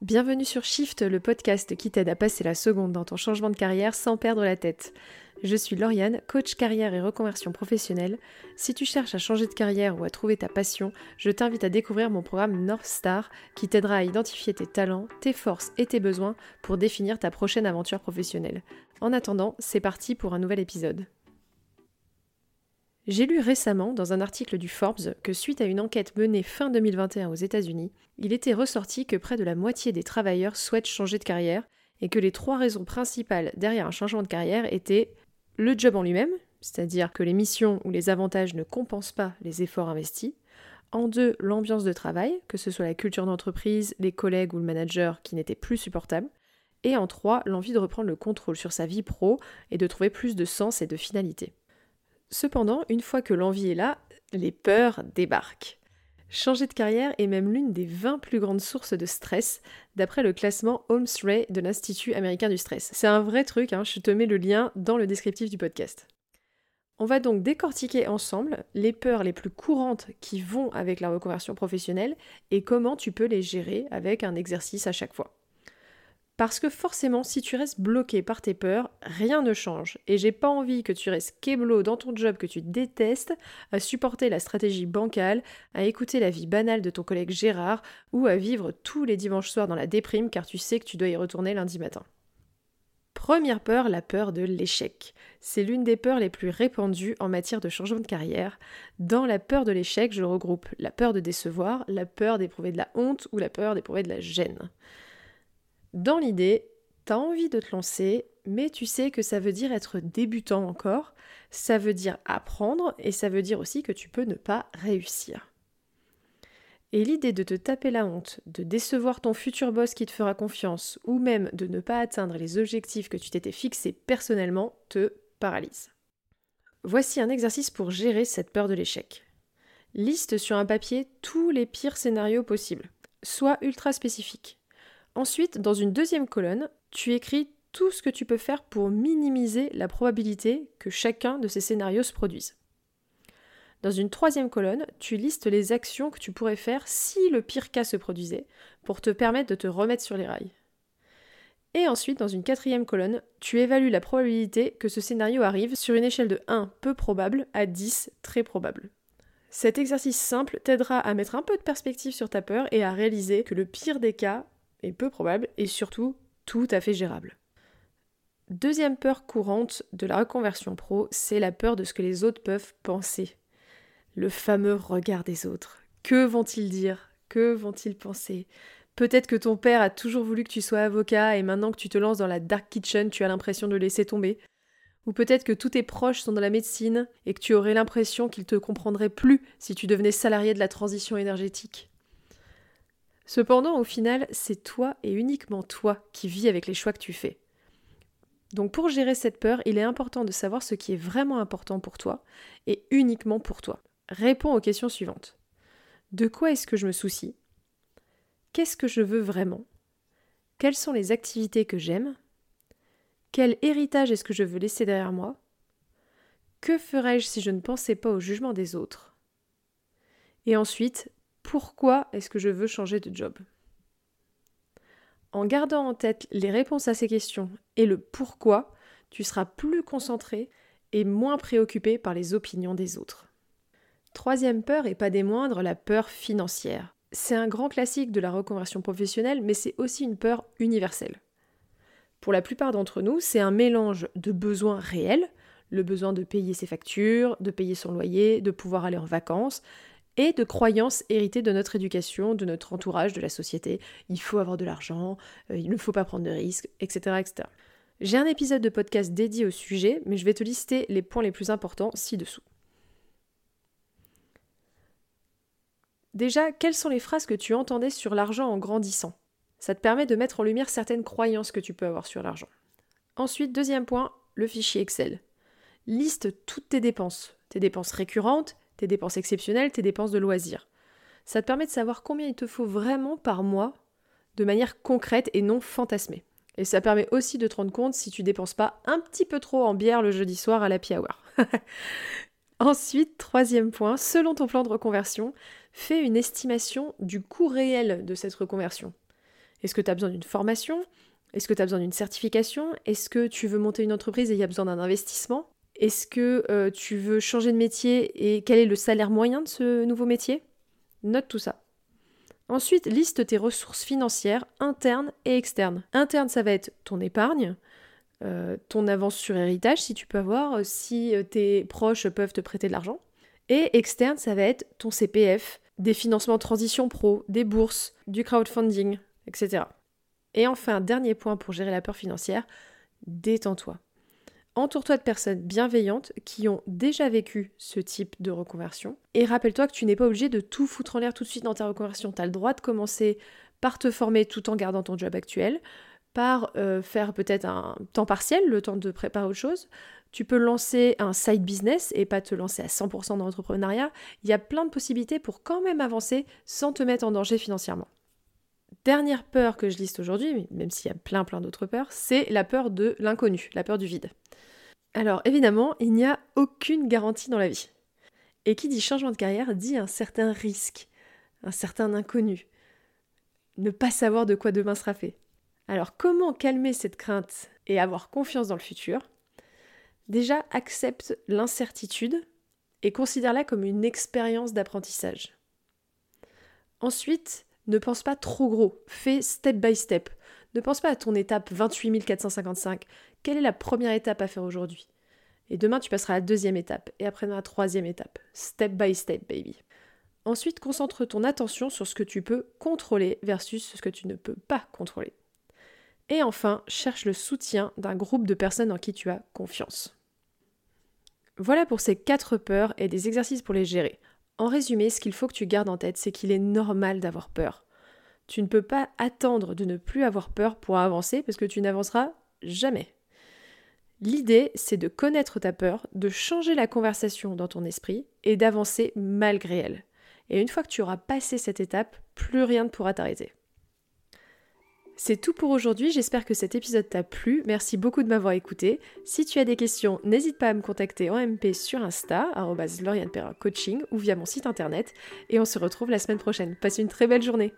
Bienvenue sur Shift, le podcast qui t'aide à passer la seconde dans ton changement de carrière sans perdre la tête. Je suis Lauriane, coach carrière et reconversion professionnelle. Si tu cherches à changer de carrière ou à trouver ta passion, je t'invite à découvrir mon programme North Star qui t'aidera à identifier tes talents, tes forces et tes besoins pour définir ta prochaine aventure professionnelle. En attendant, c'est parti pour un nouvel épisode. J'ai lu récemment dans un article du Forbes que suite à une enquête menée fin 2021 aux États-Unis, il était ressorti que près de la moitié des travailleurs souhaitent changer de carrière et que les trois raisons principales derrière un changement de carrière étaient le job en lui-même, c'est-à-dire que les missions ou les avantages ne compensent pas les efforts investis, en deux, l'ambiance de travail, que ce soit la culture d'entreprise, les collègues ou le manager qui n'était plus supportable, et en trois, l'envie de reprendre le contrôle sur sa vie pro et de trouver plus de sens et de finalité. Cependant, une fois que l'envie est là, les peurs débarquent. Changer de carrière est même l'une des 20 plus grandes sources de stress, d'après le classement Holmes-Ray de l'Institut américain du stress. C'est un vrai truc, hein, je te mets le lien dans le descriptif du podcast. On va donc décortiquer ensemble les peurs les plus courantes qui vont avec la reconversion professionnelle et comment tu peux les gérer avec un exercice à chaque fois. Parce que forcément, si tu restes bloqué par tes peurs, rien ne change. Et j'ai pas envie que tu restes keblo dans ton job que tu détestes, à supporter la stratégie bancale, à écouter la vie banale de ton collègue Gérard, ou à vivre tous les dimanches soirs dans la déprime car tu sais que tu dois y retourner lundi matin. Première peur, la peur de l'échec. C'est l'une des peurs les plus répandues en matière de changement de carrière. Dans la peur de l'échec, je regroupe la peur de décevoir, la peur d'éprouver de la honte ou la peur d'éprouver de la gêne. Dans l'idée, tu as envie de te lancer, mais tu sais que ça veut dire être débutant encore, ça veut dire apprendre et ça veut dire aussi que tu peux ne pas réussir. Et l'idée de te taper la honte, de décevoir ton futur boss qui te fera confiance, ou même de ne pas atteindre les objectifs que tu t'étais fixés personnellement, te paralyse. Voici un exercice pour gérer cette peur de l'échec. Liste sur un papier tous les pires scénarios possibles. Sois ultra spécifique. Ensuite, dans une deuxième colonne, tu écris tout ce que tu peux faire pour minimiser la probabilité que chacun de ces scénarios se produise. Dans une troisième colonne, tu listes les actions que tu pourrais faire si le pire cas se produisait, pour te permettre de te remettre sur les rails. Et ensuite, dans une quatrième colonne, tu évalues la probabilité que ce scénario arrive sur une échelle de 1 peu probable à 10 très probable. Cet exercice simple t'aidera à mettre un peu de perspective sur ta peur et à réaliser que le pire des cas est peu probable et surtout tout à fait gérable. Deuxième peur courante de la reconversion pro, c'est la peur de ce que les autres peuvent penser. Le fameux regard des autres. Que vont-ils dire? Que vont-ils penser? Peut-être que ton père a toujours voulu que tu sois avocat et maintenant que tu te lances dans la dark kitchen, tu as l'impression de laisser tomber. Ou peut-être que tous tes proches sont dans la médecine et que tu aurais l'impression qu'ils te comprendraient plus si tu devenais salarié de la transition énergétique. Cependant, au final, c'est toi et uniquement toi qui vis avec les choix que tu fais. Donc pour gérer cette peur, il est important de savoir ce qui est vraiment important pour toi et uniquement pour toi. Réponds aux questions suivantes. De quoi est-ce que je me soucie? Qu'est-ce que je veux vraiment? Quelles sont les activités que j'aime? Quel héritage est-ce que je veux laisser derrière moi? Que ferais-je si je ne pensais pas au jugement des autres? Et ensuite, pourquoi est-ce que je veux changer de job? En gardant en tête les réponses à ces questions et le pourquoi, tu seras plus concentré et moins préoccupé par les opinions des autres. Troisième peur, et pas des moindres, la peur financière. C'est un grand classique de la reconversion professionnelle, mais c'est aussi une peur universelle. Pour la plupart d'entre nous, c'est un mélange de besoins réels, le besoin de payer ses factures, de payer son loyer, de pouvoir aller en vacances, et de croyances héritées de notre éducation, de notre entourage, de la société. Il faut avoir de l'argent, euh, il ne faut pas prendre de risques, etc. etc. J'ai un épisode de podcast dédié au sujet, mais je vais te lister les points les plus importants ci-dessous. Déjà, quelles sont les phrases que tu entendais sur l'argent en grandissant? Ça te permet de mettre en lumière certaines croyances que tu peux avoir sur l'argent. Ensuite, deuxième point, le fichier Excel. Liste toutes tes dépenses, tes dépenses récurrentes, tes dépenses exceptionnelles, tes dépenses de loisirs. Ça te permet de savoir combien il te faut vraiment par mois de manière concrète et non fantasmée. Et ça permet aussi de te rendre compte si tu dépenses pas un petit peu trop en bière le jeudi soir à la hour. Ensuite, troisième point, selon ton plan de reconversion, fais une estimation du coût réel de cette reconversion. Est-ce que tu as besoin d'une formation? Est-ce que tu as besoin d'une certification? Est-ce que tu veux monter une entreprise et il y a besoin d'un investissement? Est-ce que euh, tu veux changer de métier et quel est le salaire moyen de ce nouveau métier? Note tout ça. Ensuite, liste tes ressources financières internes et externes. Interne, ça va être ton épargne, euh, ton avance sur héritage si tu peux avoir, euh, si tes proches peuvent te prêter de l'argent. Et externe, ça va être ton CPF, des financements transition pro, des bourses, du crowdfunding, etc. Et enfin, dernier point pour gérer la peur financière, détends-toi. Entoure-toi de personnes bienveillantes qui ont déjà vécu ce type de reconversion. Et rappelle-toi que tu n'es pas obligé de tout foutre en l'air tout de suite dans ta reconversion. Tu as le droit de commencer par te former tout en gardant ton job actuel, par euh, faire peut-être un temps partiel, le temps de préparer autre chose. Tu peux lancer un side business et pas te lancer à 100% dans l'entrepreneuriat. Il y a plein de possibilités pour quand même avancer sans te mettre en danger financièrement. Dernière peur que je liste aujourd'hui, même s'il y a plein plein d'autres peurs, c'est la peur de l'inconnu, la peur du vide. Alors évidemment, il n'y a aucune garantie dans la vie. Et qui dit changement de carrière dit un certain risque, un certain inconnu. Ne pas savoir de quoi demain sera fait. Alors comment calmer cette crainte et avoir confiance dans le futur? Déjà, accepte l'incertitude et considère-la comme une expérience d'apprentissage. Ensuite, ne pense pas trop gros, fais step by step. Ne pense pas à ton étape 28 455. Quelle est la première étape à faire aujourd'hui? Et demain, tu passeras à la deuxième étape, et après la troisième étape. Step by step, baby. Ensuite, concentre ton attention sur ce que tu peux contrôler versus ce que tu ne peux pas contrôler. Et enfin, cherche le soutien d'un groupe de personnes en qui tu as confiance. Voilà pour ces quatre peurs et des exercices pour les gérer. En résumé, ce qu'il faut que tu gardes en tête, c'est qu'il est normal d'avoir peur. Tu ne peux pas attendre de ne plus avoir peur pour avancer parce que tu n'avanceras jamais. L'idée, c'est de connaître ta peur, de changer la conversation dans ton esprit et d'avancer malgré elle. Et une fois que tu auras passé cette étape, plus rien ne pourra t'arrêter. C'est tout pour aujourd'hui, j'espère que cet épisode t'a plu. Merci beaucoup de m'avoir écouté. Si tu as des questions, n'hésite pas à me contacter en MP sur Insta, Coaching ou via mon site internet. Et on se retrouve la semaine prochaine. Passe une très belle journée.